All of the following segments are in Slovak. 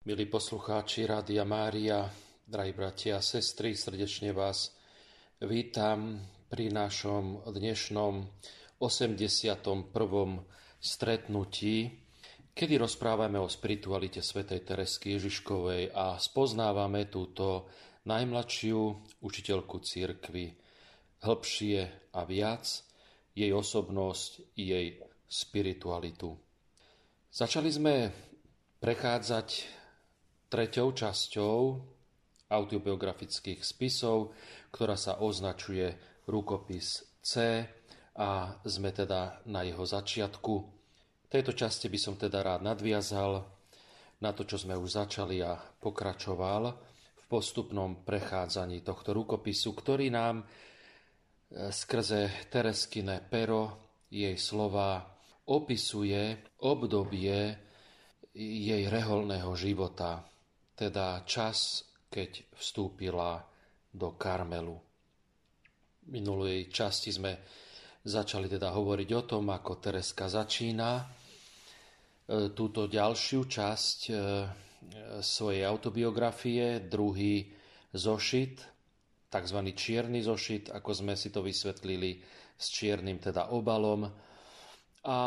Milí poslucháči Rádia Mária, drahí bratia a sestry, srdečne vás vítam pri našom dnešnom 81. stretnutí, kedy rozprávame o spiritualite svätej Teresky Ježiškovej a spoznávame túto najmladšiu učiteľku církvy hĺbšie a viac, jej osobnosť, jej spiritualitu. Začali sme prechádzať treťou časťou autobiografických spisov, ktorá sa označuje rukopis C a sme teda na jeho začiatku. V tejto časti by som teda rád nadviazal na to, čo sme už začali a pokračoval v postupnom prechádzaní tohto rukopisu, ktorý nám e, skrze Tereskine pero, jej slova, opisuje obdobie jej reholného života, teda čas, keď vstúpila do Karmelu. V minulej časti sme začali teda hovoriť o tom, ako Tereska začína e, túto ďalšiu časť e, svojej autobiografie, druhý zošit, tzv. čierny zošit, ako sme si to vysvetlili, s čiernym teda obalom. A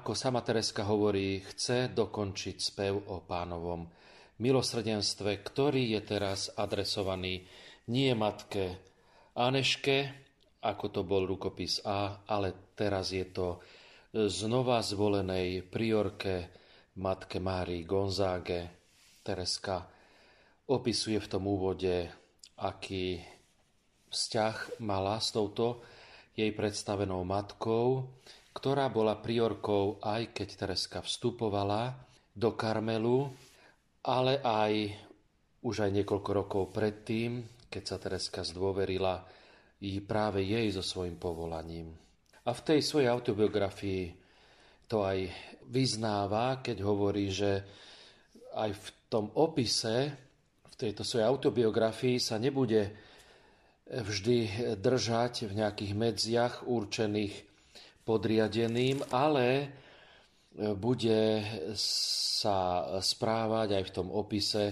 ako sama Tereska hovorí, chce dokončiť spev o pánovom milosrdenstve, ktorý je teraz adresovaný nie matke Aneške, ako to bol rukopis A, ale teraz je to znova zvolenej priorke matke Márii Gonzáge. Tereska opisuje v tom úvode, aký vzťah mala s touto jej predstavenou matkou, ktorá bola priorkou aj keď Tereska vstupovala do Karmelu, ale aj už aj niekoľko rokov predtým, keď sa Tereska zdôverila i práve jej so svojim povolaním. A v tej svojej autobiografii to aj vyznáva, keď hovorí, že aj v tom opise, v tejto svojej autobiografii sa nebude vždy držať v nejakých medziach určených podriadeným, ale bude sa správať aj v tom opise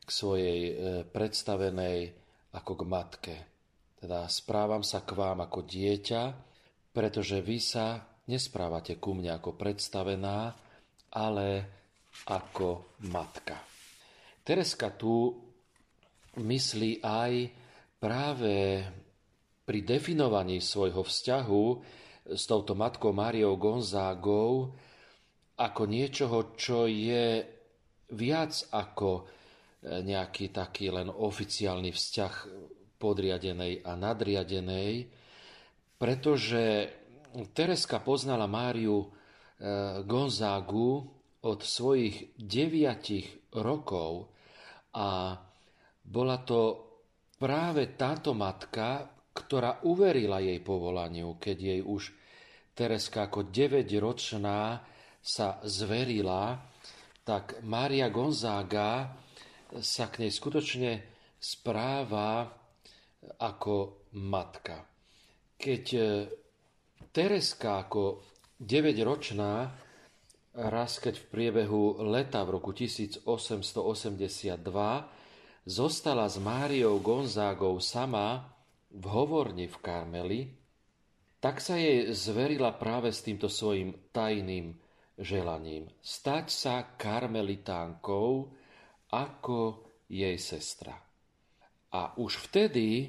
k svojej e, predstavenej ako k matke. Teda správam sa k vám ako dieťa, pretože vy sa nesprávate ku mne ako predstavená, ale ako matka. Tereska tu myslí aj práve pri definovaní svojho vzťahu s touto matkou Máriou Gonzágou ako niečoho, čo je viac ako e, nejaký taký len oficiálny vzťah podriadenej a nadriadenej, pretože Tereska poznala Máriu e, Gonzágu od svojich deviatich rokov a bola to práve táto matka, ktorá uverila jej povolaniu, keď jej už Tereska ako 9-ročná sa zverila, tak Mária Gonzaga sa k nej skutočne správa ako matka. Keď e, Tereska ako 9-ročná raz keď v priebehu leta v roku 1882 zostala s Máriou Gonzágou sama v hovorni v Karmeli, tak sa jej zverila práve s týmto svojim tajným želaním stať sa karmelitánkou ako jej sestra. A už vtedy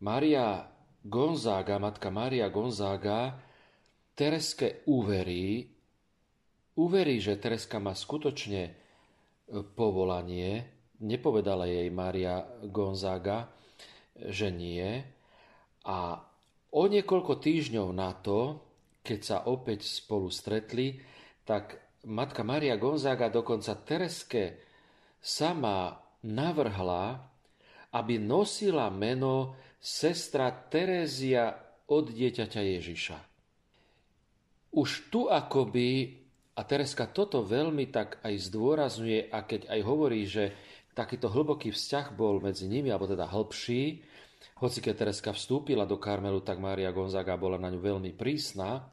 Maria Gonzaga, matka Maria Gonzaga, Tereske uverí, uverí, že Tereska má skutočne e, povolanie, nepovedala jej Maria Gonzaga, že nie. A o niekoľko týždňov na to keď sa opäť spolu stretli, tak matka Maria Gonzaga dokonca Tereske sama navrhla, aby nosila meno sestra Terézia od dieťaťa Ježiša. Už tu akoby, a Tereska toto veľmi tak aj zdôrazňuje, a keď aj hovorí, že takýto hlboký vzťah bol medzi nimi, alebo teda hĺbší, hoci keď Tereska vstúpila do Karmelu, tak Mária Gonzaga bola na ňu veľmi prísna.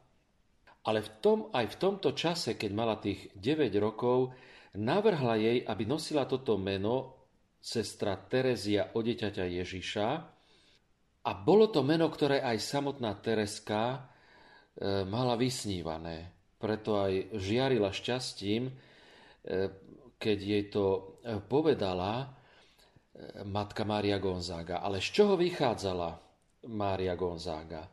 Ale v tom, aj v tomto čase, keď mala tých 9 rokov, navrhla jej, aby nosila toto meno sestra Terezia o deťaťa Ježiša. A bolo to meno, ktoré aj samotná Tereska e, mala vysnívané. Preto aj žiarila šťastím, e, keď jej to povedala matka Mária Gonzaga. Ale z čoho vychádzala Mária Gonzaga?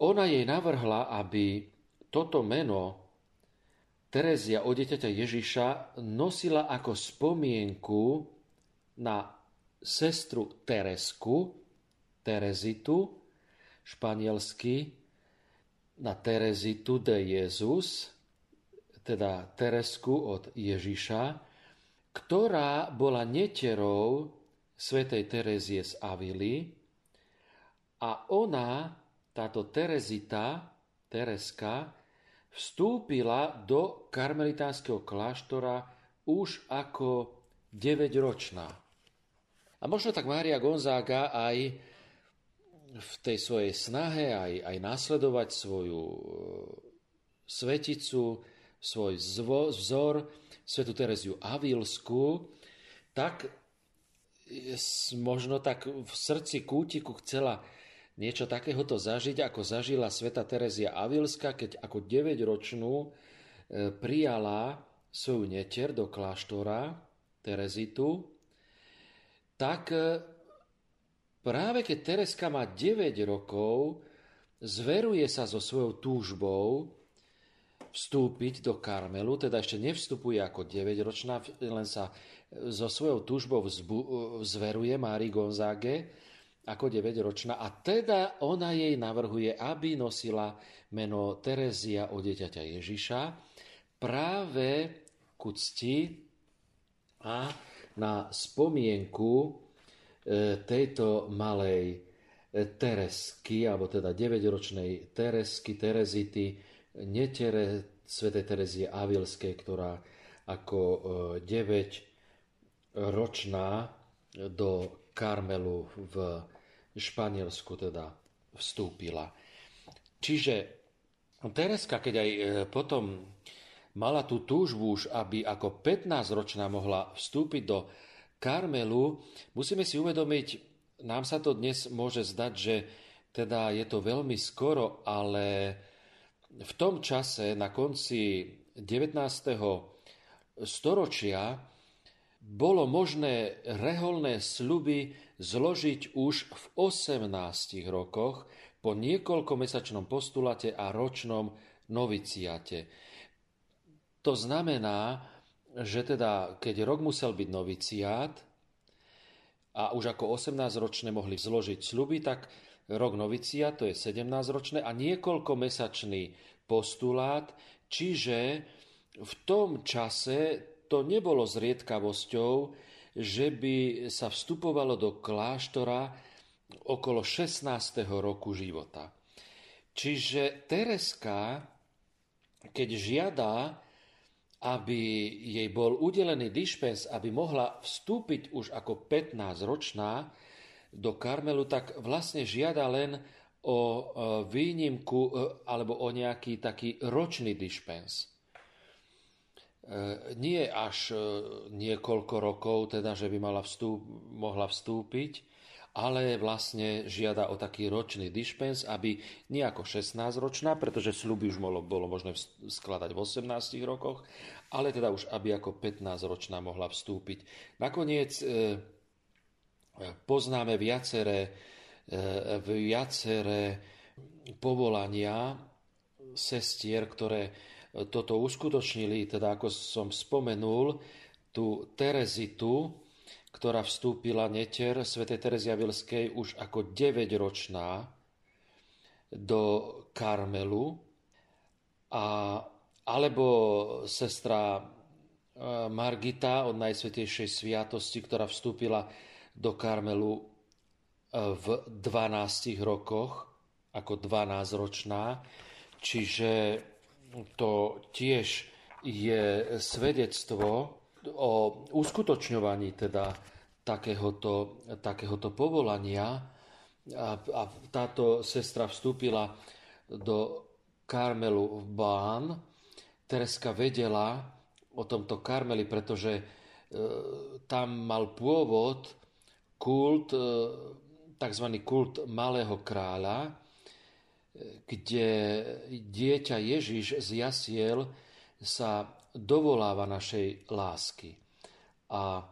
Ona jej navrhla, aby toto meno Terezia o dieťaťa Ježiša nosila ako spomienku na sestru Teresku, Terezitu, španielsky na Terezitu de Jezus, teda Teresku od Ježiša, ktorá bola neterou svätej Terezie z Avily a ona, táto Terezita, Tereska, vstúpila do karmelitánskeho kláštora už ako 9-ročná. A možno tak Mária Gonzága aj v tej svojej snahe aj, aj následovať svoju e, sveticu, svoj zvo, vzor, svetu Tereziu Avilsku, tak možno tak v srdci kútiku chcela niečo takéhoto zažiť, ako zažila sveta Terezia Avilska, keď ako 9-ročnú e, prijala svoju netier do kláštora Terezitu, tak e, práve keď Tereska má 9 rokov, zveruje sa so svojou túžbou vstúpiť do Karmelu, teda ešte nevstupuje ako 9-ročná, len sa so svojou túžbou zveruje Mári Gonzáge, ako 9-ročná a teda ona jej navrhuje, aby nosila meno Terezia o dieťaťa Ježiša práve ku cti a na spomienku e, tejto malej e, Teresky, alebo teda 9-ročnej Teresky, Terezity, netere Sv. Terezie Avilskej, ktorá ako 9-ročná e, do Karmelu v Španielsku teda vstúpila. Čiže Tereska, keď aj e, potom mala tú túžbu už, aby ako 15-ročná mohla vstúpiť do Karmelu, musíme si uvedomiť, nám sa to dnes môže zdať, že teda je to veľmi skoro, ale v tom čase, na konci 19. storočia, bolo možné reholné sluby zložiť už v 18 rokoch po niekoľkomesačnom postulate a ročnom noviciate. To znamená, že teda keď rok musel byť noviciát a už ako 18-ročné mohli zložiť sluby, tak rok noviciát, to je 17-ročné a niekoľkomesačný postulát, čiže v tom čase to nebolo zriedkavosťou, že by sa vstupovalo do kláštora okolo 16. roku života. Čiže Tereska, keď žiada, aby jej bol udelený dišpens, aby mohla vstúpiť už ako 15-ročná do Karmelu, tak vlastne žiada len o výnimku e, alebo o nejaký taký ročný dišpens. E, nie až e, niekoľko rokov, teda, že by mala vstúp, mohla vstúpiť, ale vlastne žiada o taký ročný dišpens, aby nie ako 16-ročná, pretože sľuby už bolo, bolo možné skladať v 18 rokoch, ale teda už aby ako 15-ročná mohla vstúpiť. Nakoniec e, poznáme viaceré, viaceré povolania sestier, ktoré toto uskutočnili, teda ako som spomenul, tú Terezitu, ktorá vstúpila netier Sv. Terezy Avilskej už ako 9-ročná do Karmelu, a, alebo sestra e, Margita od Najsvetejšej sviatosti, ktorá vstúpila do Karmelu e, v 12 rokoch, ako 12-ročná. Čiže to tiež je svedectvo o uskutočňovaní teda takéhoto, takéhoto povolania. A, a táto sestra vstúpila do Karmelu v Bán. Tereska vedela o tomto Karmeli, pretože e, tam mal pôvod kult, e, tzv. kult malého kráľa, kde dieťa Ježiš z jasiel sa dovoláva našej lásky. A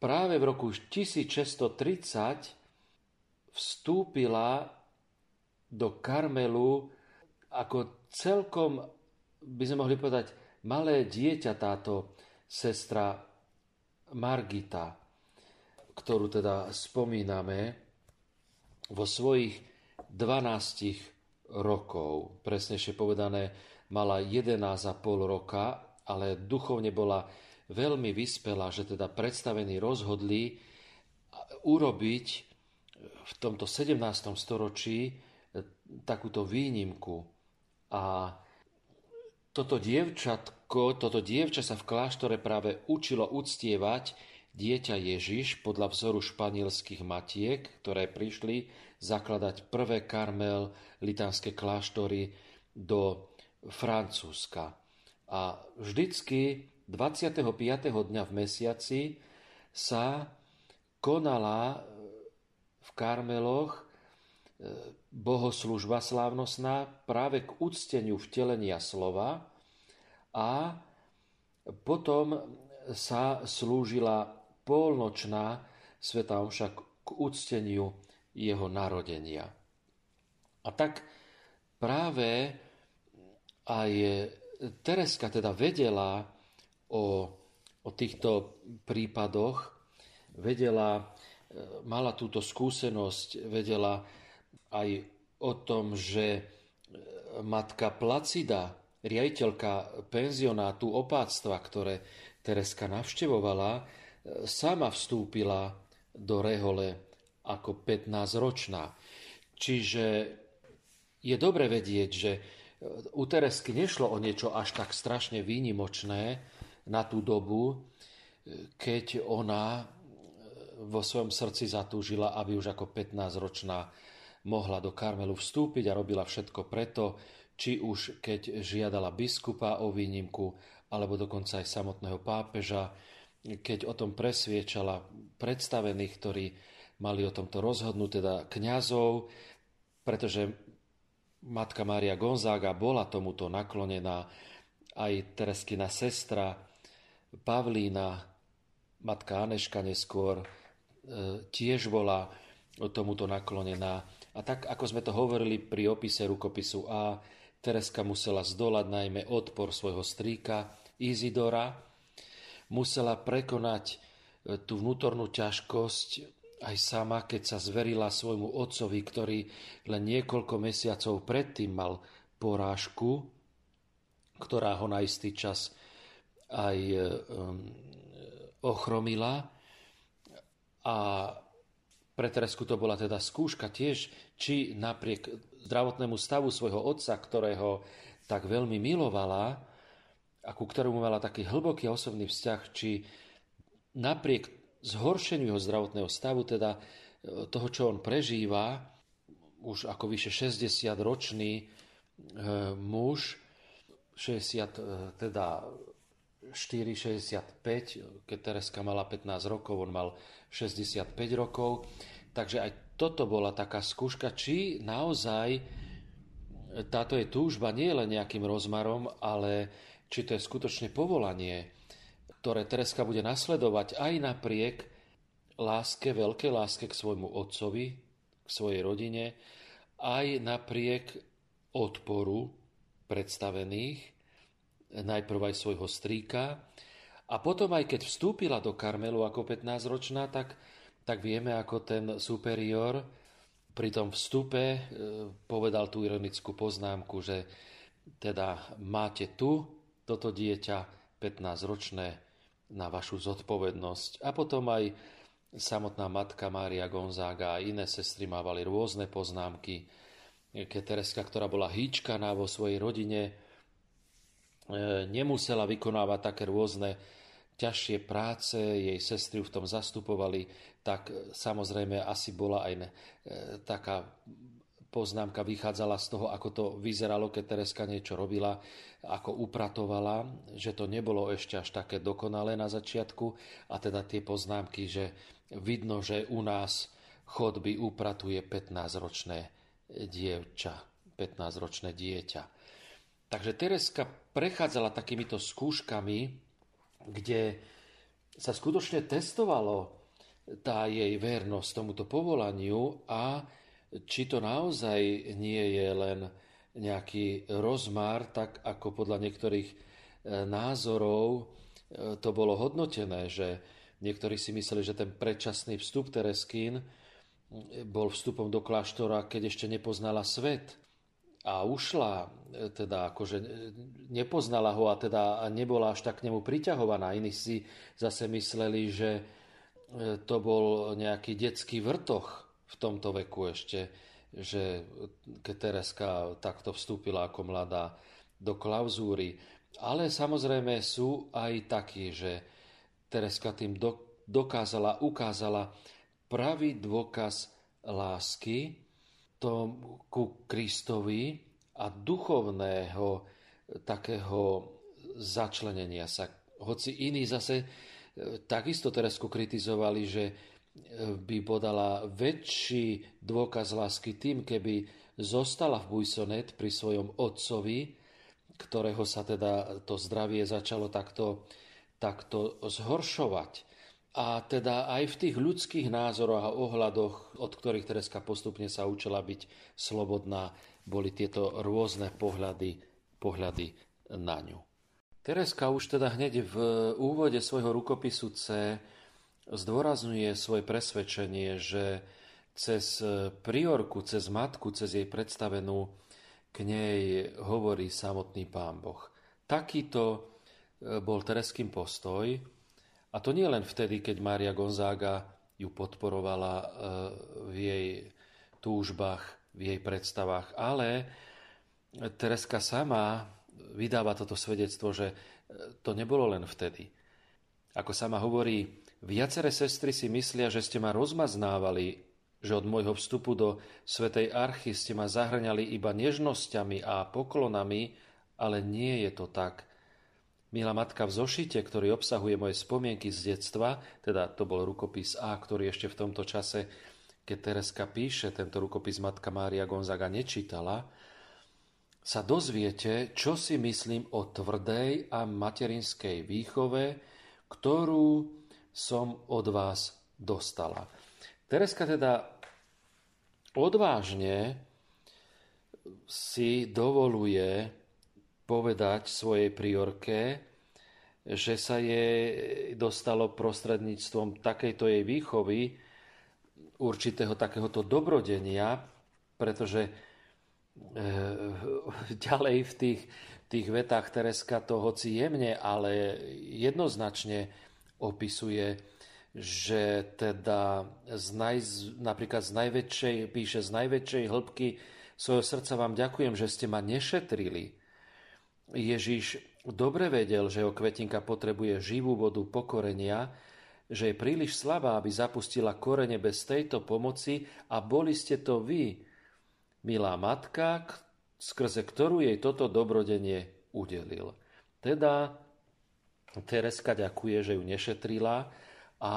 práve v roku 1630 vstúpila do Karmelu ako celkom, by sme mohli povedať, malé dieťa táto sestra Margita, ktorú teda spomíname vo svojich 12 rokov. Presnejšie povedané, mala 11,5 roka, ale duchovne bola veľmi vyspelá, že teda predstavení rozhodli urobiť v tomto 17. storočí takúto výnimku. A toto dievčatko, toto dievča sa v kláštore práve učilo uctievať dieťa Ježiš podľa vzoru španielských matiek, ktoré prišli zakladať prvé karmel litánske kláštory do Francúzska. A vždycky 25. dňa v mesiaci sa konala v Karmeloch e, bohoslužba slávnostná práve k úcteniu vtelenia slova a potom sa slúžila polnočná sveta omša k úcteniu jeho narodenia. A tak práve aj Tereska teda vedela o, o týchto prípadoch, vedela, e, mala túto skúsenosť, vedela aj o tom, že e, matka Placida, riaditeľka penzionátu opáctva, ktoré Tereska navštevovala, e, sama vstúpila do rehole ako 15-ročná. Čiže je dobre vedieť, že u Teresky nešlo o niečo až tak strašne výnimočné na tú dobu, keď ona vo svojom srdci zatúžila, aby už ako 15-ročná mohla do Karmelu vstúpiť a robila všetko preto, či už keď žiadala biskupa o výnimku, alebo dokonca aj samotného pápeža, keď o tom presviečala predstavených, ktorí mali o tomto rozhodnúť, teda kňazov, pretože matka Mária Gonzaga bola tomuto naklonená, aj Tereskina sestra, Pavlína, matka Aneška neskôr, e, tiež bola tomuto naklonená. A tak, ako sme to hovorili pri opise rukopisu A, Tereska musela zdolať najmä odpor svojho strýka Izidora, musela prekonať e, tú vnútornú ťažkosť aj sama, keď sa zverila svojmu otcovi, ktorý len niekoľko mesiacov predtým mal porážku, ktorá ho na istý čas aj um, ochromila. A pre Teresku to bola teda skúška tiež, či napriek zdravotnému stavu svojho otca, ktorého tak veľmi milovala a ku ktorému mala taký hlboký osobný vzťah, či napriek zhoršeniu jeho zdravotného stavu, teda e, toho, čo on prežíva, už ako vyše 60-ročný e, muž, 60, e, teda 4,65, keď Tereska mala 15 rokov, on mal 65 rokov. Takže aj toto bola taká skúška, či naozaj táto je túžba nie len nejakým rozmarom, ale či to je skutočne povolanie ktoré Tereska bude nasledovať aj napriek láske, veľkej láske k svojmu otcovi, k svojej rodine, aj napriek odporu predstavených, najprv aj svojho strýka, a potom aj keď vstúpila do Karmelu ako 15-ročná, tak, tak vieme, ako ten superior pri tom vstupe e, povedal tú ironickú poznámku, že teda máte tu toto dieťa 15-ročné, na vašu zodpovednosť. A potom aj samotná matka Mária Gonzaga a iné sestry mávali rôzne poznámky. Keď Tereska, ktorá bola hýčkaná vo svojej rodine, e, nemusela vykonávať také rôzne ťažšie práce, jej sestry v tom zastupovali, tak samozrejme asi bola aj ne, taká poznámka vychádzala z toho, ako to vyzeralo, keď Tereska niečo robila, ako upratovala, že to nebolo ešte až také dokonalé na začiatku a teda tie poznámky, že vidno, že u nás chodby upratuje 15-ročné dievča, 15-ročné dieťa. Takže Tereska prechádzala takýmito skúškami, kde sa skutočne testovalo tá jej vernosť tomuto povolaniu a či to naozaj nie je len nejaký rozmar, tak ako podľa niektorých e, názorov e, to bolo hodnotené, že niektorí si mysleli, že ten predčasný vstup Tereskín e, bol vstupom do kláštora, keď ešte nepoznala svet a ušla, teda akože nepoznala ho a teda nebola až tak k nemu priťahovaná. Iní si zase mysleli, že to bol nejaký detský vrtoch v tomto veku ešte, že keď Tereska takto vstúpila ako mladá do klauzúry. Ale samozrejme sú aj takí, že Tereska tým dokázala, ukázala pravý dôkaz lásky, tomu ku Kristovi a duchovného takého začlenenia sa. Hoci iní zase e, takisto Teresku kritizovali, že by podala väčší dôkaz lásky tým, keby zostala v Bujsonet pri svojom otcovi, ktorého sa teda to zdravie začalo takto, takto zhoršovať. A teda aj v tých ľudských názoroch a ohľadoch, od ktorých Tereska postupne sa učila byť slobodná, boli tieto rôzne pohľady, pohľady na ňu. Tereska už teda hneď v úvode svojho rukopisu C zdôrazňuje svoje presvedčenie, že cez priorku, cez matku, cez jej predstavenú k nej hovorí samotný pán Boh. Takýto bol Tereským postoj, a to nie len vtedy, keď Mária Gonzaga ju podporovala e, v jej túžbách, v jej predstavách, ale Tereska sama vydáva toto svedectvo, že e, to nebolo len vtedy. Ako sama hovorí, viaceré sestry si myslia, že ste ma rozmaznávali, že od môjho vstupu do Svetej Archy ste ma zahrňali iba nežnosťami a poklonami, ale nie je to tak. Milá matka v zošite, ktorý obsahuje moje spomienky z detstva, teda to bol rukopis A, ktorý ešte v tomto čase, keď Tereska píše, tento rukopis matka Mária Gonzaga nečítala, sa dozviete, čo si myslím o tvrdej a materinskej výchove, ktorú som od vás dostala. Tereska teda odvážne si dovoluje povedať svojej priorke, že sa jej dostalo prostredníctvom takejto jej výchovy určitého takéhoto dobrodenia, pretože e, ďalej v tých, tých vetách Tereska to hoci jemne, ale jednoznačne opisuje, že teda z naj, napríklad z najväčšej, píše z najväčšej hĺbky svojho srdca vám ďakujem, že ste ma nešetrili, Ježiš dobre vedel, že ho kvetinka potrebuje živú vodu pokorenia, že je príliš slabá, aby zapustila korene bez tejto pomoci a boli ste to vy, milá matka, skrze ktorú jej toto dobrodenie udelil. Teda Tereska ďakuje, že ju nešetrila a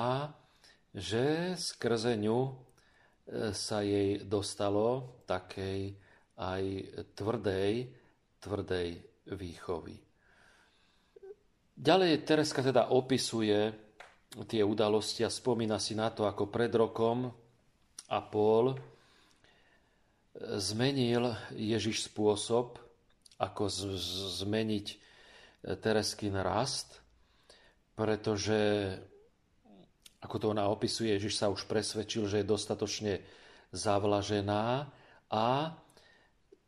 že skrze ňu e, sa jej dostalo takej aj tvrdej, tvrdej výchovy. Ďalej Tereska teda opisuje tie udalosti a spomína si na to, ako pred rokom a pol zmenil Ježiš spôsob, ako zmeniť Tereskin rast, pretože, ako to ona opisuje, Ježiš sa už presvedčil, že je dostatočne zavlažená a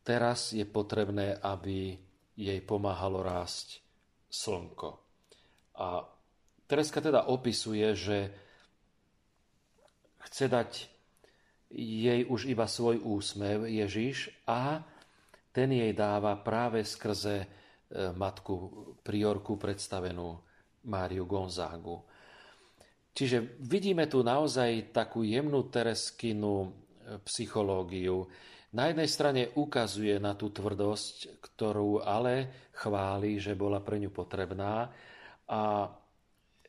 teraz je potrebné, aby jej pomáhalo rásť slnko. A Tereska teda opisuje, že chce dať jej už iba svoj úsmev Ježiš a ten jej dáva práve skrze e, matku priorku predstavenú Máriu Gonzágu. Čiže vidíme tu naozaj takú jemnú Tereskinu e, psychológiu, Na jednej strane ukazuje na tú tvrdosť, ktorú ale chváli, že bola pre ňu potrebná a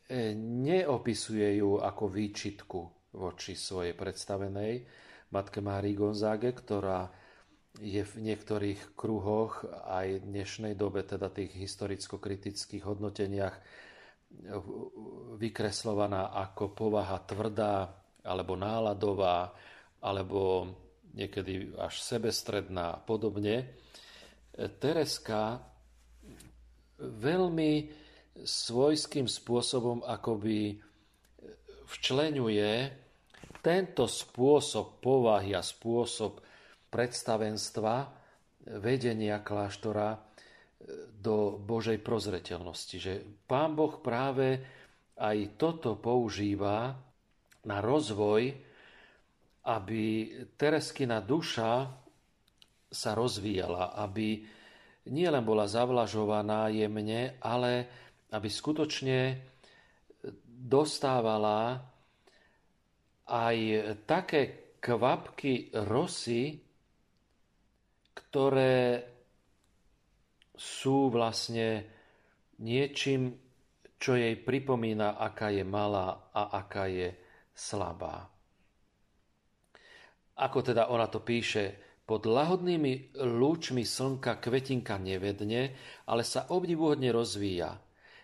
e, neopisuje ju ako výčitku voči svojej predstavenej matke Márii Gonzáge, ktorá je v niektorých kruhoch aj v dnešnej dobe, teda tých historicko-kritických hodnoteniach, vykreslovaná ako povaha tvrdá alebo náladová, alebo niekedy až sebestredná a podobne. Tereska veľmi svojským spôsobom akoby včlenuje tento spôsob povahy a spôsob predstavenstva vedenia kláštora do Božej prozreteľnosti. Že Pán Boh práve aj toto používa na rozvoj, aby Tereskina duša sa rozvíjala, aby nielen bola zavlažovaná jemne, ale aby skutočne dostávala aj také kvapky rosy, ktoré sú vlastne niečím, čo jej pripomína, aká je malá a aká je slabá. Ako teda ona to píše, pod lahodnými lúčmi slnka kvetinka nevedne, ale sa obdivuhodne rozvíja.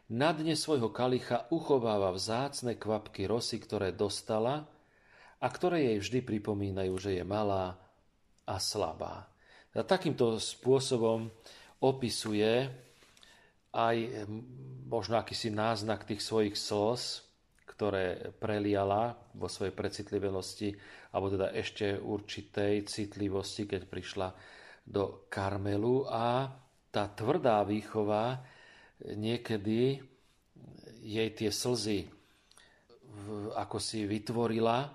Na dne svojho kalicha uchováva vzácne kvapky rosy, ktoré dostala a ktoré jej vždy pripomínajú, že je malá a slabá. A takýmto spôsobom opisuje aj možno akýsi náznak tých svojich slz, ktoré preliala vo svojej precitlivenosti, alebo teda ešte určitej citlivosti, keď prišla do Karmelu. A tá tvrdá výchova niekedy jej tie slzy ako si vytvorila,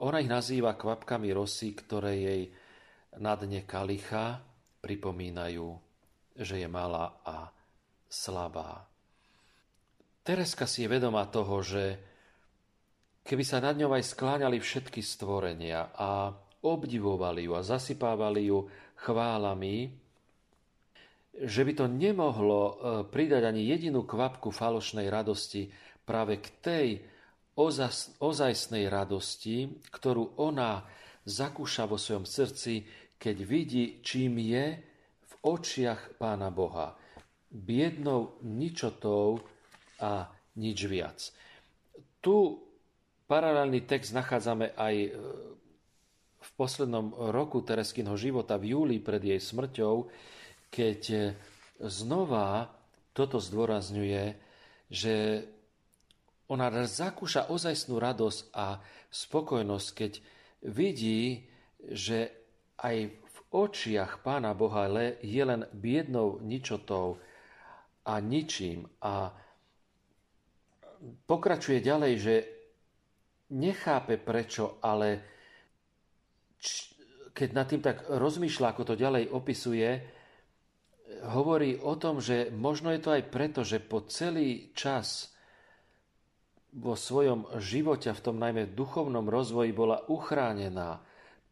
ona ich nazýva kvapkami rosy, ktoré jej na dne kalicha pripomínajú že je malá a slabá. Tereska si je vedomá toho, že keby sa nad ňou aj skláňali všetky stvorenia a obdivovali ju a zasypávali ju chválami, že by to nemohlo e, pridať ani jedinú kvapku falošnej radosti práve k tej ozajstnej radosti, ktorú ona zakúša vo svojom srdci, keď vidí, čím je očiach Pána Boha. Biednou ničotou a nič viac. Tu paralelný text nachádzame aj e, v poslednom roku Tereskinho života v júli pred jej smrťou, keď e, znova toto zdôrazňuje, že ona zakúša ozajstnú radosť a spokojnosť, keď vidí, že aj očiach Pána Boha je len biednou ničotou a ničím. A pokračuje ďalej, že nechápe prečo, ale keď nad tým tak rozmýšľa, ako to ďalej opisuje, hovorí o tom, že možno je to aj preto, že po celý čas vo svojom živote, v tom najmä duchovnom rozvoji, bola uchránená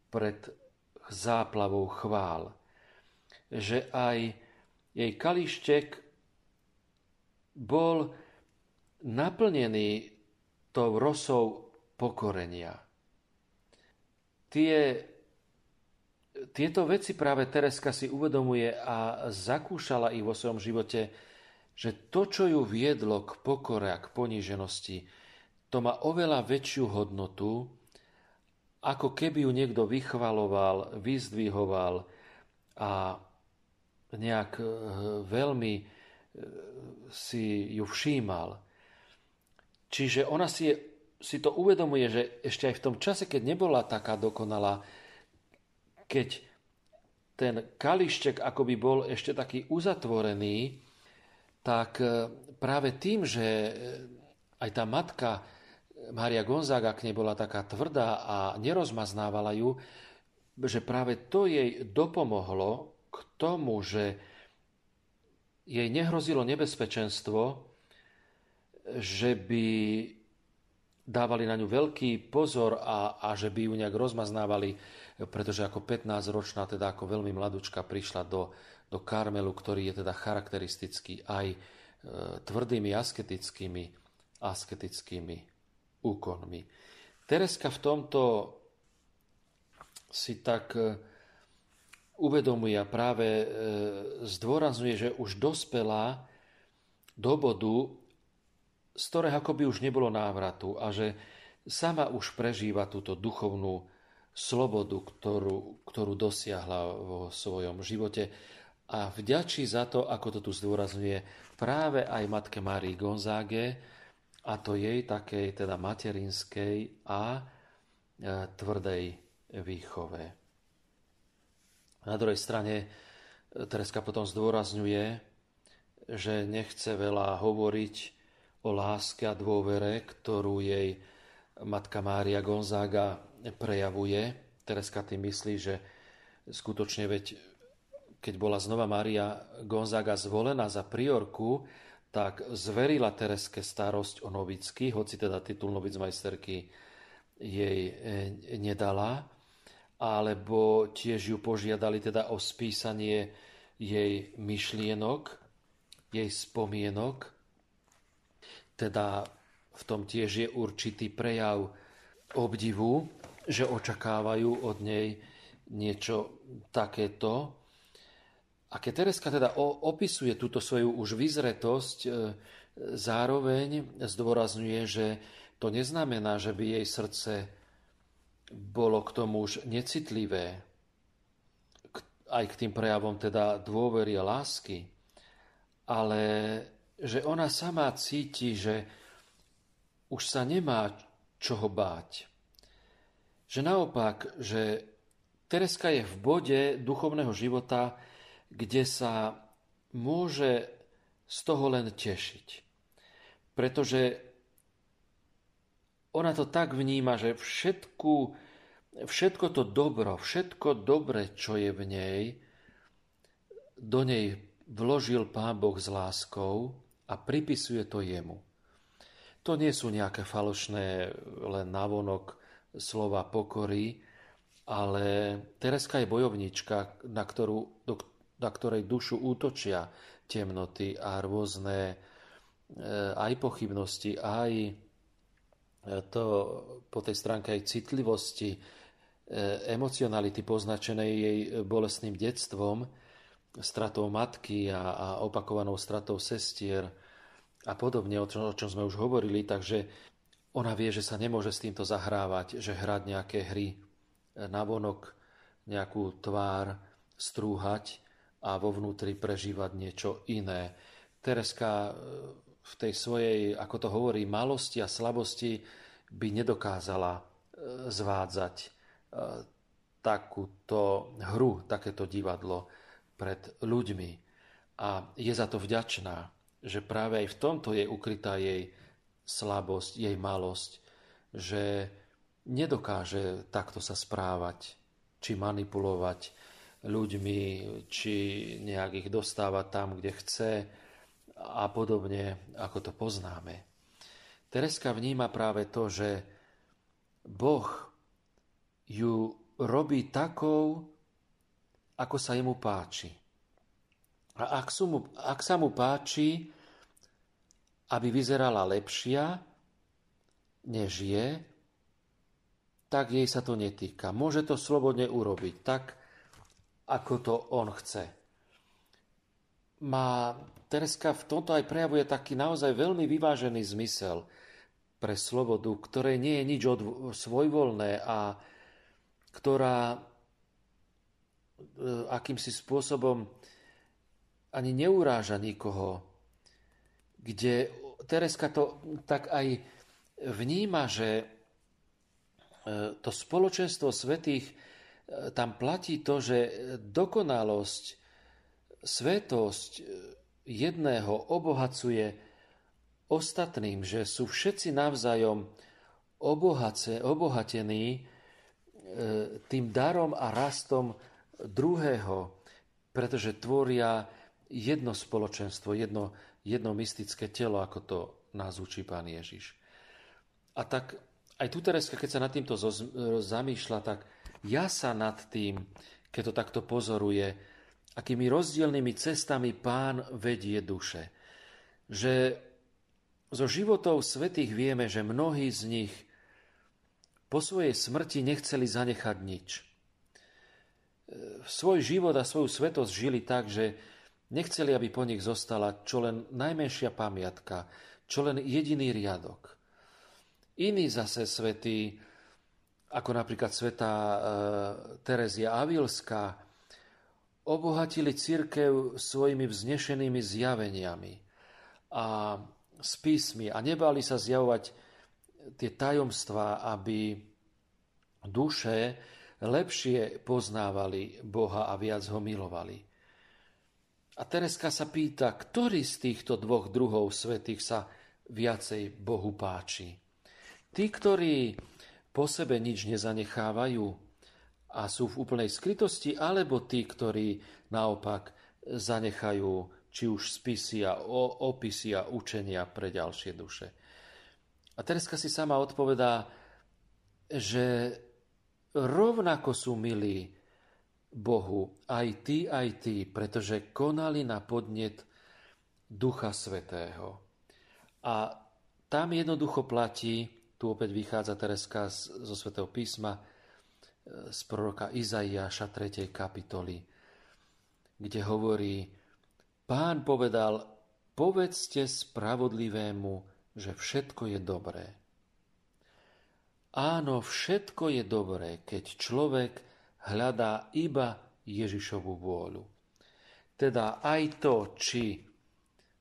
pred záplavou chvál. Že aj jej kalištek bol naplnený tou rosou pokorenia. Tie, tieto veci práve Tereska si uvedomuje a zakúšala ich vo svojom živote, že to, čo ju viedlo k pokore a k poníženosti, to má oveľa väčšiu hodnotu, ako keby ju niekto vychvaloval, vyzdvihoval a nejak e, veľmi e, si ju všímal. Čiže ona si, je, si to uvedomuje, že ešte aj v tom čase, keď nebola taká dokonalá, keď ten kališček akoby bol ešte taký uzatvorený, tak e, práve tým, že aj tá matka Mária Gonzaga k nej bola taká tvrdá a nerozmaznávala ju, že práve to jej dopomohlo k tomu, že jej nehrozilo nebezpečenstvo, že by dávali na ňu veľký pozor a, a že by ju nejak rozmaznávali, pretože ako 15-ročná, teda ako veľmi mladúčka, prišla do, do Karmelu, ktorý je teda charakteristický aj e, tvrdými asketickými, asketickými úkonmi. Tereska v tomto si tak e, uvedomuje a práve e, zdôrazňuje, že už dospela do bodu, z ktorého akoby už nebolo návratu a že sama už prežíva túto duchovnú slobodu, ktorú, ktorú dosiahla vo svojom živote a vďačí za to, ako to tu zdôrazňuje práve aj matke Márii Gonzáge a to jej takej teda materinskej a e, tvrdej výchove. Na druhej strane e, Tereska potom zdôrazňuje, že nechce veľa hovoriť o láske a dôvere, ktorú jej matka Mária Gonzaga prejavuje. Tereska tým myslí, že skutočne veď keď bola znova Mária Gonzaga zvolená za priorku, tak zverila Tereske starosť o novicky, hoci teda titul novicmajsterky jej e, nedala, alebo tiež ju požiadali teda o spísanie jej myšlienok, jej spomienok. Teda v tom tiež je určitý prejav obdivu, že očakávajú od nej niečo takéto. A keď Tereska teda opisuje túto svoju už vyzretosť, e, zároveň zdôrazňuje, že to neznamená, že by jej srdce bolo k tomu už necitlivé, aj k tým prejavom teda dôvery a lásky, ale že ona sama cíti, že už sa nemá čoho báť. Že naopak, že Tereska je v bode duchovného života, kde sa môže z toho len tešiť. Pretože ona to tak vníma, že všetku, všetko to dobro, všetko dobre, čo je v nej, do nej vložil Pán Boh s láskou a pripisuje to jemu. To nie sú nejaké falošné len navonok slova pokory, ale Tereska je bojovnička, na, ktorú, na ktorej dušu útočia temnoty a rôzne e, aj pochybnosti, aj e, to po tej stránke aj citlivosti, e, emocionality poznačenej jej bolestným detstvom, stratou matky a, a opakovanou stratou sestier a podobne, o čom, o čom sme už hovorili, takže ona vie, že sa nemôže s týmto zahrávať, že hrať nejaké hry na vonok, nejakú tvár strúhať a vo vnútri prežívať niečo iné. Tereska e, v tej svojej, ako to hovorí, malosti a slabosti by nedokázala e, zvádzať e, takúto hru, takéto divadlo pred ľuďmi. A je za to vďačná, že práve aj v tomto je ukrytá jej slabosť, jej malosť, že nedokáže takto sa správať, či manipulovať ľuďmi, či nejak ich dostávať tam, kde chce a podobne, ako to poznáme. Tereska vníma práve to, že Boh ju robí takou, ako sa jemu páči. A ak, mu, ak sa mu páči, aby vyzerala lepšia, než je, tak jej sa to netýka. Môže to slobodne urobiť tak, ako to on chce. Má Tereska v tomto aj prejavuje taký naozaj veľmi vyvážený zmysel pre slobodu, ktoré nie je nič od svojvoľné a ktorá E, akýmsi spôsobom ani neuráža nikoho, kde Tereska to tak aj vníma, že e, to spoločenstvo svetých tam platí to, že dokonalosť, svetosť jedného obohacuje ostatným, že sú všetci navzájom obohace, obohatení tým darom a rastom druhého, pretože tvoria jedno spoločenstvo, jedno, jedno mystické telo, ako to nás učí pán Ježiš. A tak aj tu Tereska, keď sa nad týmto zamýšľa, tak ja sa nad tým, keď to takto pozoruje, akými rozdielnymi cestami pán vedie duše. Že zo životov svetých vieme, že mnohí z nich po svojej smrti nechceli zanechať nič. Svoj život a svoju svetosť žili tak, že nechceli, aby po nich zostala čo len najmenšia pamiatka, čo len jediný riadok. Iní zase svetí, ako napríklad sveta e, Terezia Avilská, obohatili církev svojimi vznešenými zjaveniami a s písmi a nebali sa zjavovať tie tajomstvá, aby duše lepšie poznávali Boha a viac ho milovali. A Tereska sa pýta, ktorý z týchto dvoch druhov svetých sa viacej Bohu páči. Tí, ktorí po sebe nič nezanechávajú a sú v úplnej skrytosti, alebo tí, ktorí naopak zanechajú či už spisy a opisy a učenia pre ďalšie duše. A Tereska si sama odpovedá, že rovnako sú milí Bohu aj ty, aj ty, pretože konali na podnet Ducha Svetého. A tam jednoducho platí, tu opäť vychádza Tereska zo svätého písma e, z proroka Izaiáša 3. kapitoly, kde hovorí, pán povedal, povedzte spravodlivému, že všetko je dobré. Áno, všetko je dobré, keď človek hľadá iba Ježišovu vôľu. Teda aj to, či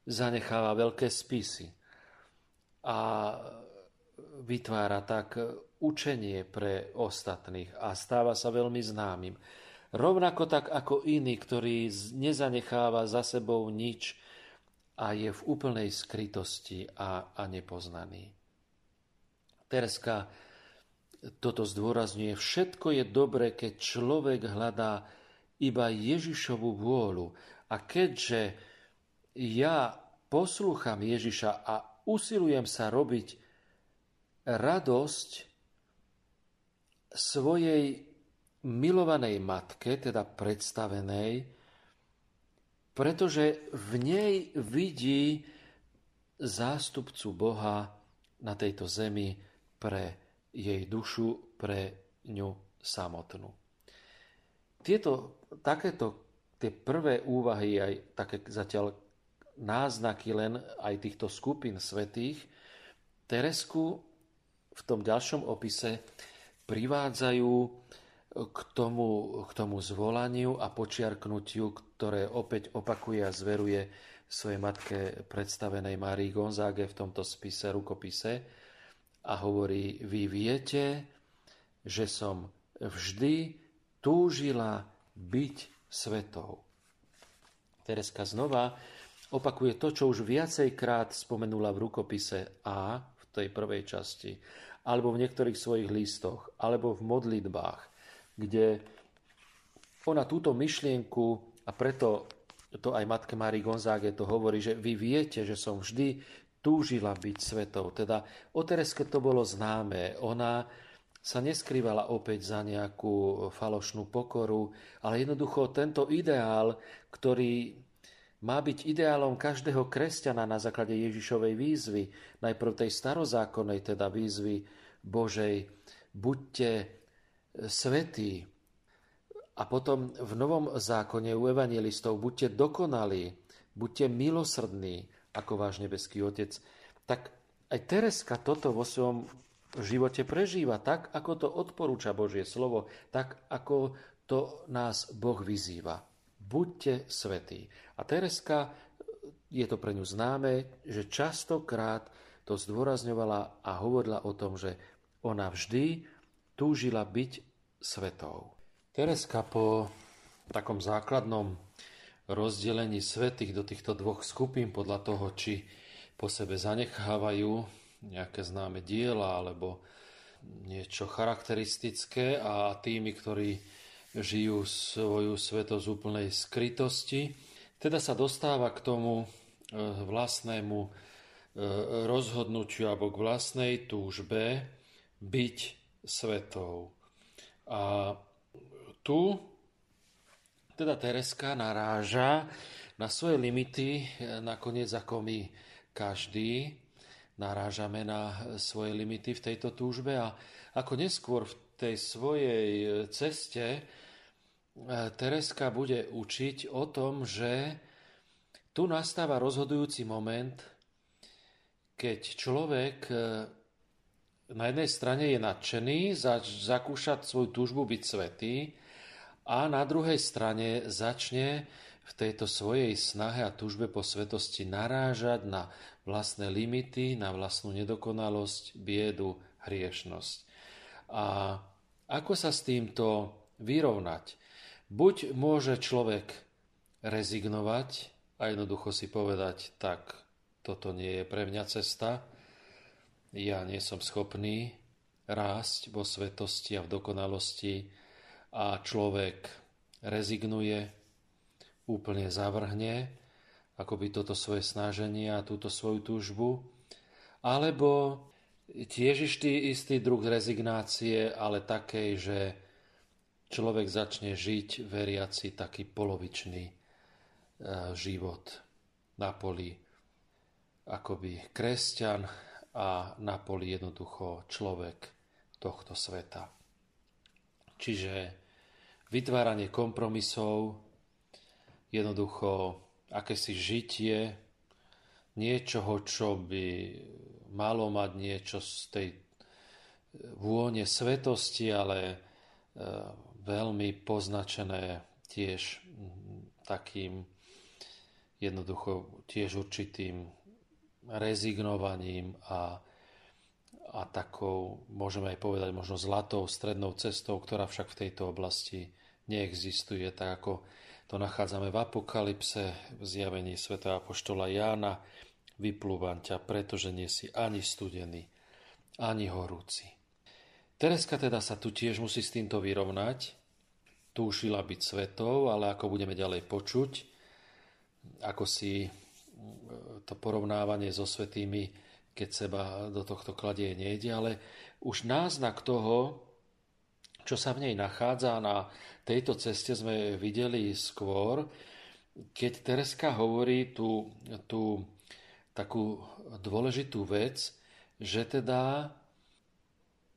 zanecháva veľké spisy a vytvára tak učenie pre ostatných a stáva sa veľmi známym. Rovnako tak ako iný, ktorý nezanecháva za sebou nič a je v úplnej skrytosti a, a nepoznaný. Tereska toto zdôrazňuje. Všetko je dobré, keď človek hľadá iba Ježišovu vôľu. A keďže ja poslúcham Ježiša a usilujem sa robiť radosť svojej milovanej matke, teda predstavenej, pretože v nej vidí zástupcu Boha na tejto zemi pre jej dušu, pre ňu samotnú. Tieto, takéto tie prvé úvahy, aj také zatiaľ náznaky len aj týchto skupín svetých, Teresku v tom ďalšom opise privádzajú k tomu, k tomu zvolaniu a počiarknutiu, ktoré opäť opakuje a zveruje svojej matke predstavenej Márii Gonzáge v tomto spise, rukopise a hovorí, vy viete, že som vždy túžila byť svetou. Tereska znova opakuje to, čo už viacejkrát spomenula v rukopise A tej prvej časti alebo v niektorých svojich listoch, alebo v modlitbách, kde ona túto myšlienku, a preto to aj matke Mári Gonzáge to hovorí, že vy viete, že som vždy túžila byť svetou. Teda o Tereske to bolo známe. Ona sa neskrývala opäť za nejakú falošnú pokoru, ale jednoducho tento ideál, ktorý má byť ideálom každého kresťana na základe Ježišovej výzvy, najprv tej starozákonnej, teda výzvy Božej, buďte svetí. A potom v Novom zákone u evangelistov buďte dokonalí, buďte milosrdní, ako váš nebeský Otec. Tak aj Tereska toto vo svojom živote prežíva tak, ako to odporúča Božie slovo, tak, ako to nás Boh vyzýva. Buďte svetí. A Tereska, je to pre ňu známe, že častokrát to zdôrazňovala a hovorila o tom, že ona vždy túžila byť svetou. Tereska po takom základnom rozdelení svetých do týchto dvoch skupín podľa toho, či po sebe zanechávajú nejaké známe diela alebo niečo charakteristické a tými, ktorí žijú svoju svetosť úplnej skrytosti, teda sa dostáva k tomu e, vlastnému rozhodnutiu alebo k vlastnej túžbe byť svetou. A tu teda Tereska naráža na svoje limity, nakoniec ako my každý narážame na svoje limity v tejto túžbe a ako neskôr v tej svojej ceste Tereska bude učiť o tom, že tu nastáva rozhodujúci moment, keď človek e, na jednej strane je nadšený za, zakúšať svoju túžbu byť svetý a na druhej strane začne v tejto svojej snahe a túžbe po svetosti narážať na vlastné limity, na vlastnú nedokonalosť, biedu, hriešnosť. A ako sa s týmto vyrovnať? Buď môže človek rezignovať a jednoducho si povedať, tak toto nie je pre mňa cesta, ja nie som schopný rásť vo svetosti a v dokonalosti. A človek rezignuje, úplne zavrhne akoby toto svoje snaženie a túto svoju túžbu, alebo tiež istý, druh rezignácie, ale takej, že človek začne žiť veriaci taký polovičný e, život na poli akoby kresťan a na poli jednoducho človek tohto sveta. Čiže vytváranie kompromisov, jednoducho akési žitie niečoho, čo by malo mať niečo z tej vône svetosti, ale e, veľmi poznačené tiež takým jednoducho tiež určitým rezignovaním a, a takou, môžeme aj povedať, možno zlatou strednou cestou, ktorá však v tejto oblasti neexistuje, tak ako to nachádzame v Apokalypse, v zjavení Sv. Apoštola Jána, vyplúvam ťa, pretože nie si ani studený, ani horúci. Tereska teda sa tu tiež musí s týmto vyrovnať. Túšila byť svetou, ale ako budeme ďalej počuť, ako si e, to porovnávanie so svetými, keď seba do tohto kladie nejde, ale už náznak toho, čo sa v nej nachádza na tejto ceste sme videli skôr, keď Tereska hovorí tú, tú takú dôležitú vec, že teda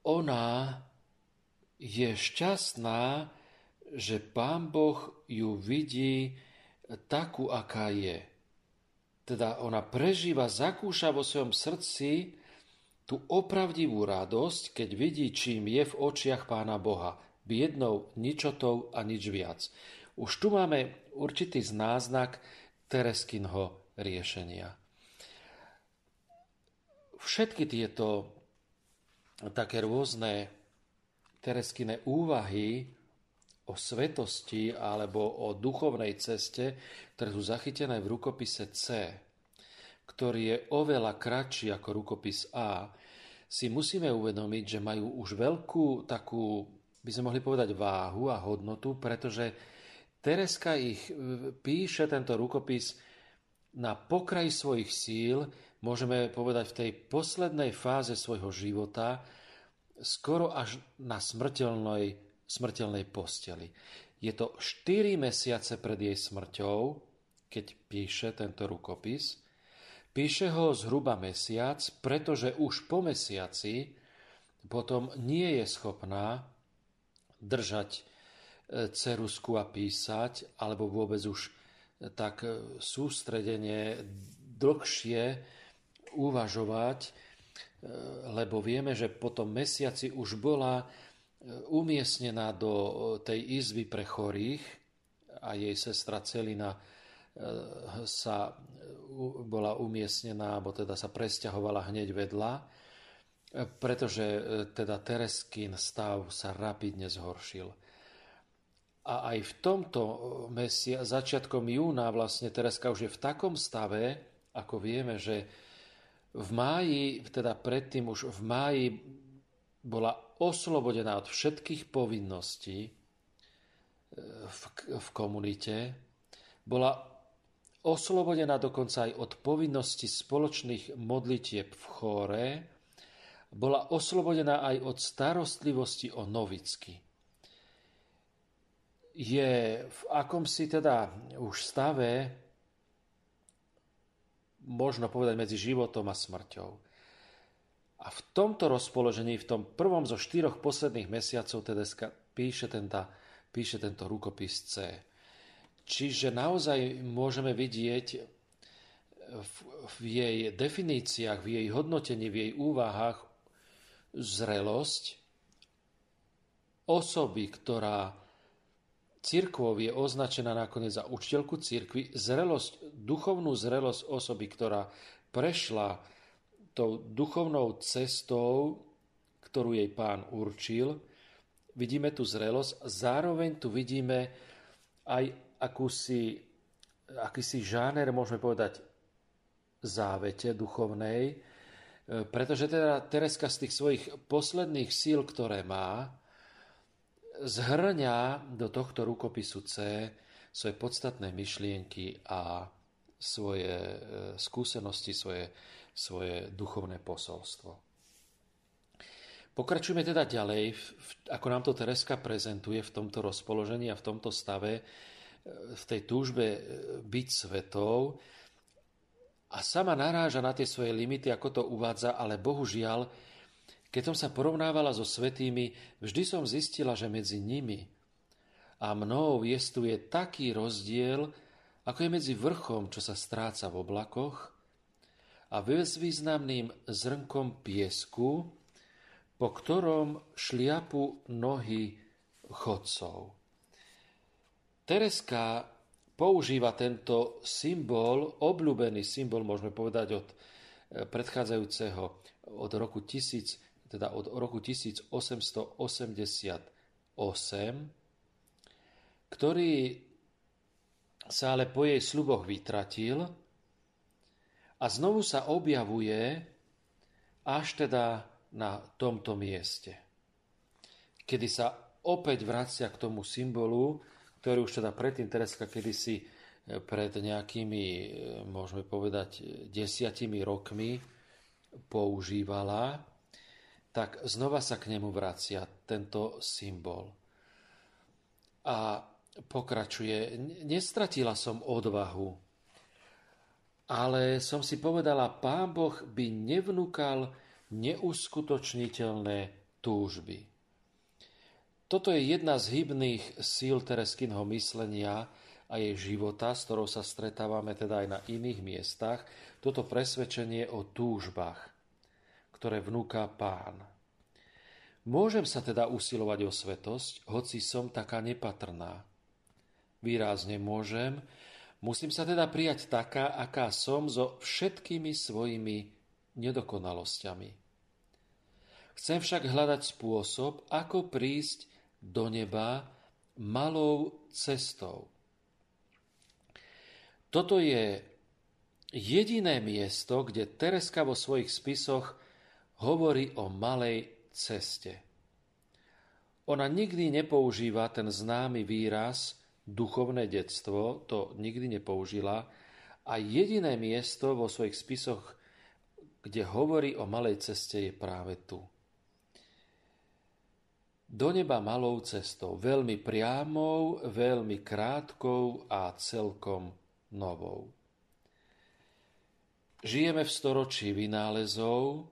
ona je šťastná, že Pán Boh ju vidí takú, aká je. Teda ona prežíva, zakúša vo svojom srdci tú opravdivú radosť, keď vidí, čím je v očiach Pána Boha. Biednou, ničotou a nič viac. Už tu máme určitý znáznak Tereskinho riešenia. Všetky tieto také rôzne Tereskine úvahy o svetosti alebo o duchovnej ceste, ktoré sú zachytené v rukopise C, ktorý je oveľa kratší ako rukopis A, si musíme uvedomiť, že majú už veľkú takú, by sme mohli povedať, váhu a hodnotu, pretože Tereska ich e, píše, tento rukopis, na pokraj svojich síl, môžeme povedať v tej poslednej fáze svojho života, skoro až na smrteľnej, smrteľnej posteli. Je to 4 mesiace pred jej smrťou, keď píše tento rukopis. Píše ho zhruba mesiac, pretože už po mesiaci potom nie je schopná držať e, cerusku a písať, alebo vôbec už tak sústredenie dlhšie uvažovať, e, lebo vieme, že po tom mesiaci už bola e, umiestnená do e, tej izby pre chorých a jej sestra Celina sa bola umiestnená, alebo teda sa presťahovala hneď vedľa, pretože teda Tereskín stav sa rapidne zhoršil. A aj v tomto mesia, začiatkom júna vlastne Tereska už je v takom stave, ako vieme, že v máji, teda predtým už v máji bola oslobodená od všetkých povinností e, v, v komunite, bola oslobodená dokonca aj od povinnosti spoločných modlitieb v chóre, bola oslobodená aj od starostlivosti o novicky. Je v akomsi teda už stave, možno povedať, medzi životom a smrťou. A v tomto rozpoložení, v tom prvom zo štyroch posledných mesiacov Tedeska píše, tenta, píše tento rukopis C. Čiže naozaj môžeme vidieť v, v jej definíciách, v jej hodnotení, v jej úvahách zrelosť osoby, ktorá církvou je označená nakoniec za učiteľku církvy, zrelosť, duchovnú zrelosť osoby, ktorá prešla tou duchovnou cestou, ktorú jej pán určil, vidíme tu zrelosť, zároveň tu vidíme aj akúsi, akýsi žáner, môžeme povedať, závete duchovnej, E, pretože teda Tereska z tých svojich posledných síl, ktoré má, zhrňa do tohto rukopisu C svoje podstatné myšlienky a svoje e, skúsenosti, svoje, svoje duchovné posolstvo. Pokračujeme teda ďalej, ako nám to Tereska prezentuje v tomto rozpoložení a v tomto stave, e, v tej túžbe byť svetou, a sama naráža na tie svoje limity, ako to uvádza, ale bohužiaľ, keď som sa porovnávala so svetými, vždy som zistila, že medzi nimi a mnou jestuje taký rozdiel, ako je medzi vrchom, čo sa stráca v oblakoch, a bezvýznamným zrnkom piesku, po ktorom šliapu nohy chodcov. Tereska používa tento symbol, obľúbený symbol, môžeme povedať od e, predchádzajúceho, od roku, 1000, teda od roku 1888, ktorý sa ale po jej sluboch vytratil a znovu sa objavuje až teda na tomto mieste, kedy sa opäť vracia k tomu symbolu, ktorý už teda predtým Tereska kedysi e, pred nejakými, e, môžeme povedať, desiatimi rokmi používala, tak znova sa k nemu vracia tento symbol. A pokračuje, nestratila som odvahu, ale som si povedala, pán Boh by nevnúkal neuskutočniteľné túžby. Toto je jedna z hybných síl Tereskinho myslenia a jej života, s ktorou sa stretávame teda aj na iných miestach, toto presvedčenie o túžbách, ktoré vnúka pán. Môžem sa teda usilovať o svetosť, hoci som taká nepatrná. Výrazne môžem, musím sa teda prijať taká, aká som so všetkými svojimi nedokonalosťami. Chcem však hľadať spôsob, ako prísť do neba malou cestou. Toto je jediné miesto, kde Tereska vo svojich spisoch hovorí o malej ceste. Ona nikdy nepoužíva ten známy výraz duchovné detstvo, to nikdy nepoužila a jediné miesto vo svojich spisoch, kde hovorí o malej ceste, je práve tu do neba malou cestou, veľmi priamou, veľmi krátkou a celkom novou. Žijeme v storočí vynálezov,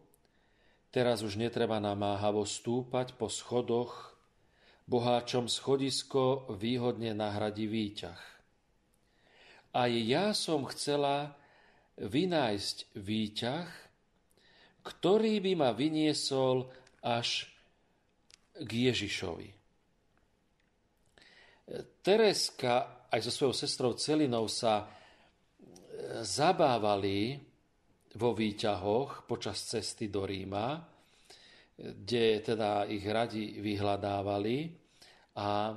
teraz už netreba namáhavo stúpať po schodoch, boháčom schodisko výhodne nahradí výťah. Aj ja som chcela vynájsť výťah, ktorý by ma vyniesol až k Ježišovi. Tereska aj so svojou sestrou Celinou sa e, zabávali vo výťahoch počas cesty do Ríma, kde teda ich radi vyhľadávali a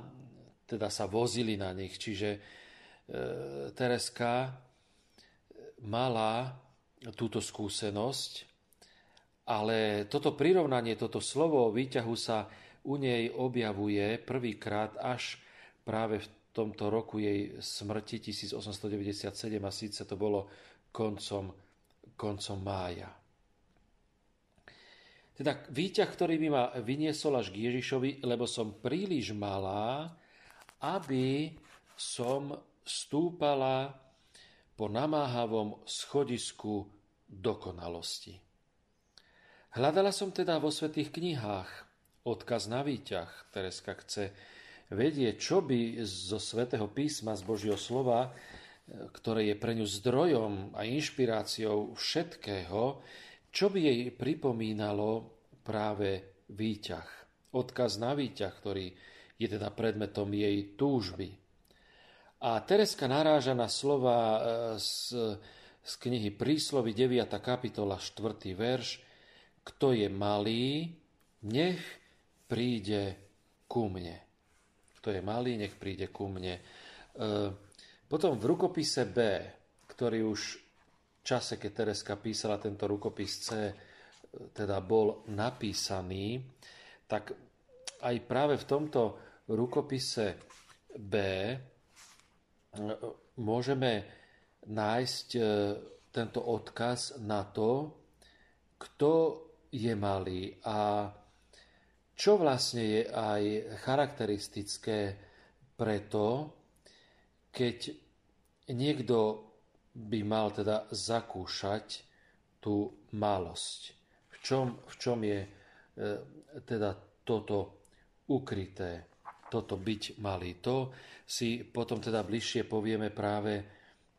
teda sa vozili na nich. Čiže e, Tereska mala túto skúsenosť, ale toto prirovnanie, toto slovo o výťahu sa u nej objavuje prvýkrát až práve v tomto roku jej smrti 1897 a síce to bolo koncom, koncom mája. Teda výťah, ktorý by ma vyniesol až k Ježišovi, lebo som príliš malá, aby som stúpala po namáhavom schodisku dokonalosti. Hľadala som teda vo svetých knihách odkaz na výťah. Tereska chce vedieť, čo by zo svätého písma, z Božieho slova, ktoré je pre ňu zdrojom a inšpiráciou všetkého, čo by jej pripomínalo práve výťah. Odkaz na výťah, ktorý je teda predmetom jej túžby. A Tereska naráža na slova e, z, z knihy Príslovy 9. kapitola 4. verš Kto je malý, nech príde ku mne. Kto je malý, nech príde ku mne. E, potom v rukopise B, ktorý už čase, keď Tereska písala tento rukopis C, teda bol napísaný, tak aj práve v tomto rukopise B e, môžeme nájsť e, tento odkaz na to, kto je malý a čo vlastne je aj charakteristické preto, keď niekto by mal teda zakúšať tú malosť čom, v čom je e, teda toto ukryté, toto byť malý. To si potom teda bližšie povieme práve,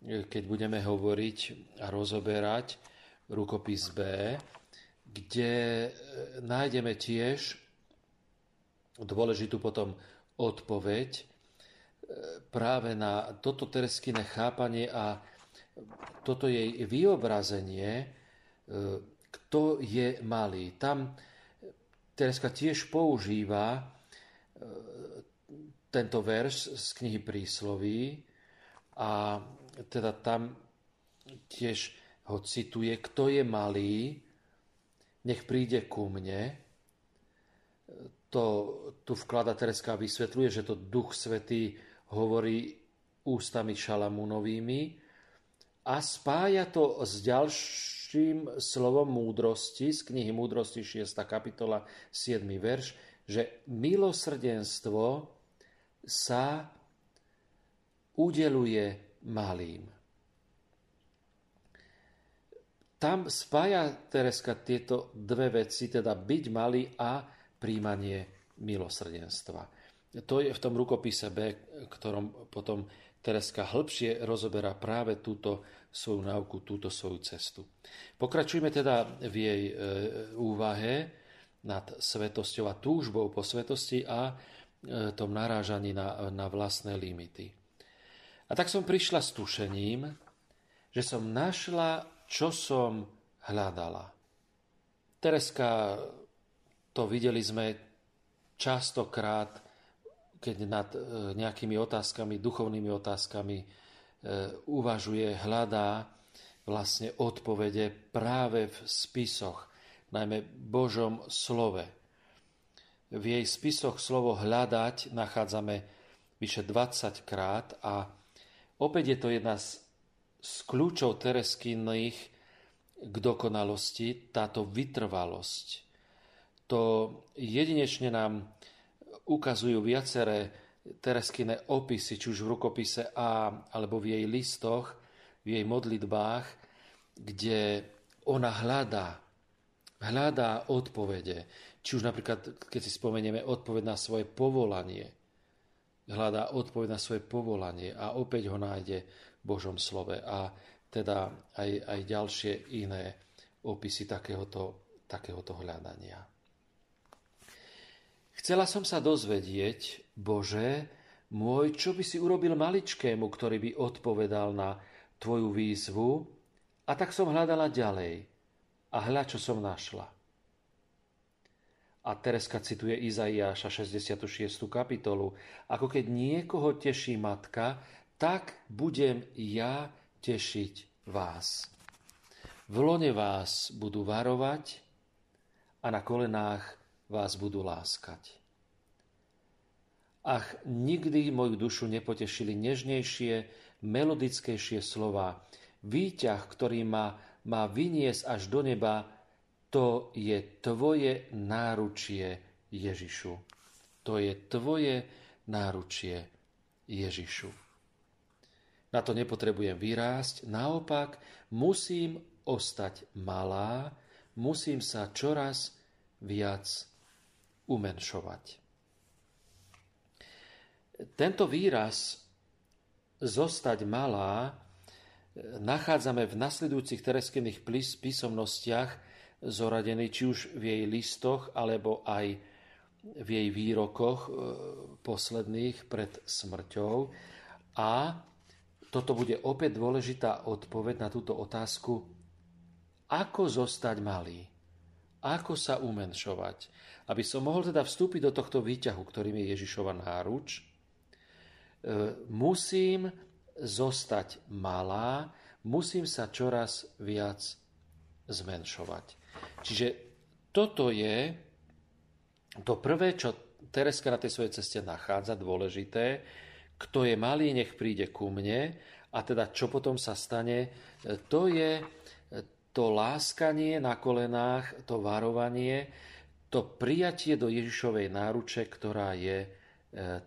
e, keď budeme hovoriť a rozoberať rukopis B, kde e, nájdeme tiež dôležitú potom odpoveď e, práve na toto tereskine chápanie a toto jej vyobrazenie kto je malý. Tam Tereska tiež používa e, tento verš z knihy Prísloví a teda tam tiež ho cituje, kto je malý, nech príde ku mne. To tu vklada Tereska a vysvetľuje, že to Duch Svetý hovorí ústami Šalamúnovými a spája to s ďalším slovom múdrosti z knihy Múdrosti 6. kapitola 7. verš, že milosrdenstvo sa udeluje malým. Tam spája Tereska tieto dve veci, teda byť malý a príjmanie milosrdenstva. To je v tom rukopise B, ktorom potom Tereska hĺbšie rozoberá práve túto svoju náuku, túto svoju cestu. Pokračujeme teda v jej e, úvahe nad svetosťou a túžbou po svetosti a e, tom narážaní na, na vlastné limity. A tak som prišla s tušením, že som našla, čo som hľadala. Tereska, to videli sme častokrát keď nad e, nejakými otázkami, duchovnými otázkami e, uvažuje, hľadá vlastne odpovede práve v spisoch, najmä Božom slove. V jej spisoch slovo hľadať nachádzame vyše 20 krát a opäť je to jedna z, z kľúčov Tereskynných k dokonalosti, táto vytrvalosť. To jedinečne nám ukazujú viaceré Tereskine opisy, či už v rukopise A, alebo v jej listoch, v jej modlitbách, kde ona hľadá, hľadá odpovede. Či už napríklad, keď si spomenieme odpoveď na svoje povolanie, hľadá odpoveď na svoje povolanie a opäť ho nájde v Božom slove. A teda aj, aj ďalšie iné opisy takéhoto, takéhoto hľadania. Chcela som sa dozvedieť, Bože, môj, čo by si urobil maličkému, ktorý by odpovedal na tvoju výzvu, a tak som hľadala ďalej. A hľa, čo som našla. A Tereska cituje Izaiáša 66. kapitolu. Ako keď niekoho teší matka, tak budem ja tešiť vás. V lone vás budú varovať a na kolenách vás budú láskať. ach nikdy moju dušu nepotešili nežnejšie, melodickejšie slova. Výťah, ktorý ma má vyniesť až do neba, to je tvoje náručie, Ježišu. To je tvoje náručie, Ježišu. Na to nepotrebujem vyrásť, naopak musím ostať malá, musím sa čoraz viac umenšovať. Tento výraz zostať malá nachádzame v nasledujúcich tereskených písomnostiach zoradený či už v jej listoch, alebo aj v jej výrokoch e, posledných pred smrťou. A toto bude opäť dôležitá odpoveď na túto otázku, ako zostať malý, ako sa umenšovať. Aby som mohol teda vstúpiť do tohto výťahu, ktorým je Ježišova náruč, e, musím zostať malá, musím sa čoraz viac zmenšovať. Čiže toto je to prvé, čo Tereska na tej svojej ceste nachádza, dôležité. Kto je malý, nech príde ku mne. A teda čo potom sa stane, to je to láskanie na kolenách, to varovanie, to prijatie do Ježišovej náruče, ktorá je e,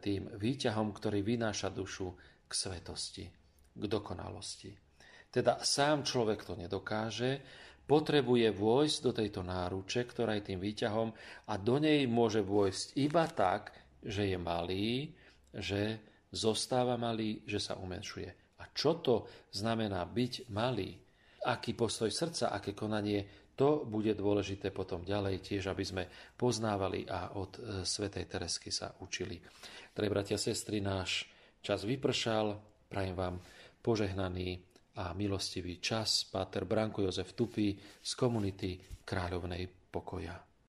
tým výťahom, ktorý vynáša dušu k svetosti, k dokonalosti. Teda sám človek to nedokáže, potrebuje vojsť do tejto náruče, ktorá je tým výťahom a do nej môže vojsť iba tak, že je malý, že zostáva malý, že sa umenšuje. A čo to znamená byť malý? Aký postoj srdca, aké konanie, to bude dôležité potom ďalej tiež, aby sme poznávali a od e, svätej Teresky sa učili. Drahí bratia a sestry, náš Čas vypršal, prajem vám požehnaný a milostivý čas. Páter Branko Jozef Tupy z komunity Kráľovnej pokoja.